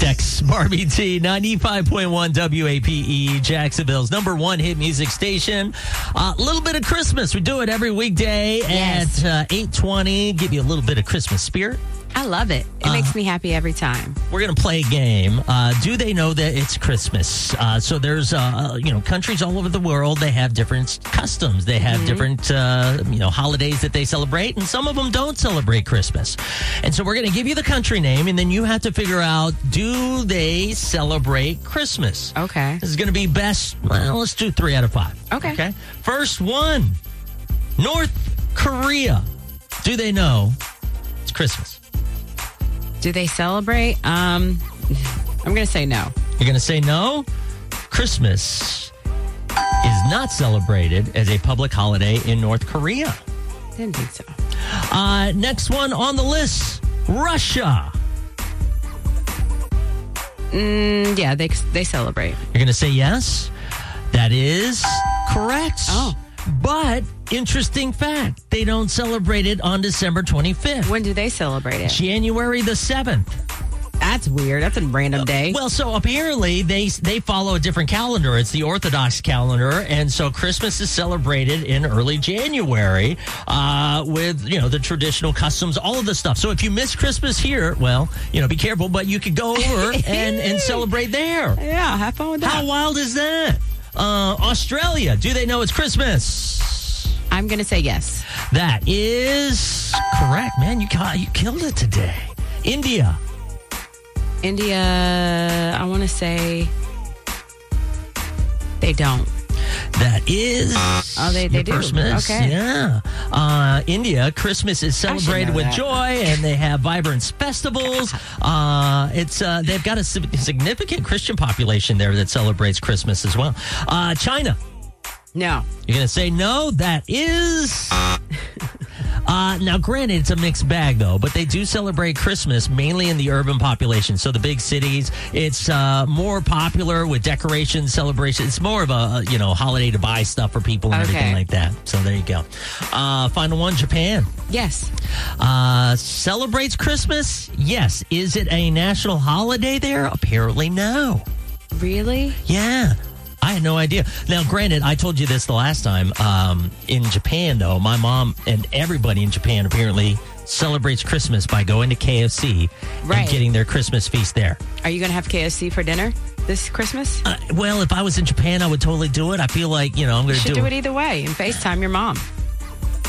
Dex Barbie T, 95.1 WAPE, Jacksonville's number one hit music station. A uh, little bit of Christmas. We do it every weekday Yes. at uh, 820. Give you a little bit of Christmas spirit. I love it. It makes me happy every time. We're going to play a game. Uh, do they know that it's Christmas? Uh, so there's, uh, you know, countries all over the world. They have different customs. They have different, uh, you know, holidays that they celebrate, and some of them don't celebrate Christmas. And so we're going to give you the country name, and then you have to figure out do they celebrate Christmas? Okay. This is going to be best. Well, let's do three out of five. Okay. Okay. First one North Korea. Do they know it's Christmas? Do they celebrate? Um, I'm going to say no. You're going to say no? Christmas is not celebrated as a public holiday in North Korea. Didn't think so. Uh, next one on the list Russia. Mm, yeah, they they celebrate. You're going to say yes? That is correct. Oh. But interesting fact, they don't celebrate it on December 25th. When do they celebrate it? January the 7th. That's weird. That's a random day. Well, so apparently they they follow a different calendar. It's the Orthodox calendar, and so Christmas is celebrated in early January uh, with you know the traditional customs, all of the stuff. So if you miss Christmas here, well, you know, be careful, but you could go over and and celebrate there. yeah, have fun with that. How wild is that? Uh, Australia, do they know it's Christmas? I'm going to say yes. That is correct, man. You got you killed it today. India, India, I want to say they don't. That is Oh, they- they do. Christmas. Okay. Yeah. Uh, India, Christmas is celebrated with that. joy and they have vibrant festivals. Uh, it's uh, They've got a significant Christian population there that celebrates Christmas as well. Uh, China, No. you're going to say no? That is. Uh, now, granted, it's a mixed bag, though, but they do celebrate Christmas mainly in the urban population. So, the big cities, it's uh, more popular with decorations, celebrations. It's more of a, you know, holiday to buy stuff for people and Okay. everything like that. So, there you go. Uh, final one Japan. Yes. Uh, celebrates Christmas? Yes. Is it a national holiday there? Apparently, no. Really? Yeah. I had no idea. Now, granted, I told you this the last time. Um, in Japan, though, my mom and everybody in Japan apparently celebrates Christmas by going to KFC and Right. getting their Christmas feast there. Are you going to have KFC for dinner this Christmas? Uh, well, if I was in Japan, I would totally do it. I feel like you know I'm going to do, do it either way and FaceTime your mom.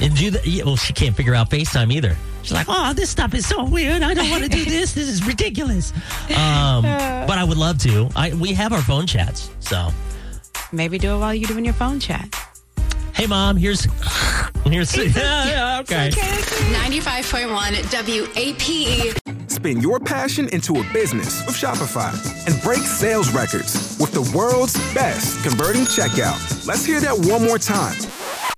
and do the. Yeah, well, she can't figure out FaceTime either. She's like, "Oh, this stuff is so weird. I don't want to do this. This is ridiculous." Um, but I would love to. I we have our phone chats, so. Maybe do it while you're doing your phone chat. Hey, mom. Here's here's. yeah, yeah, okay. 95.1 WAPE. Spin your passion into a business with Shopify and break sales records with the world's best converting checkout. Let's hear that one more time.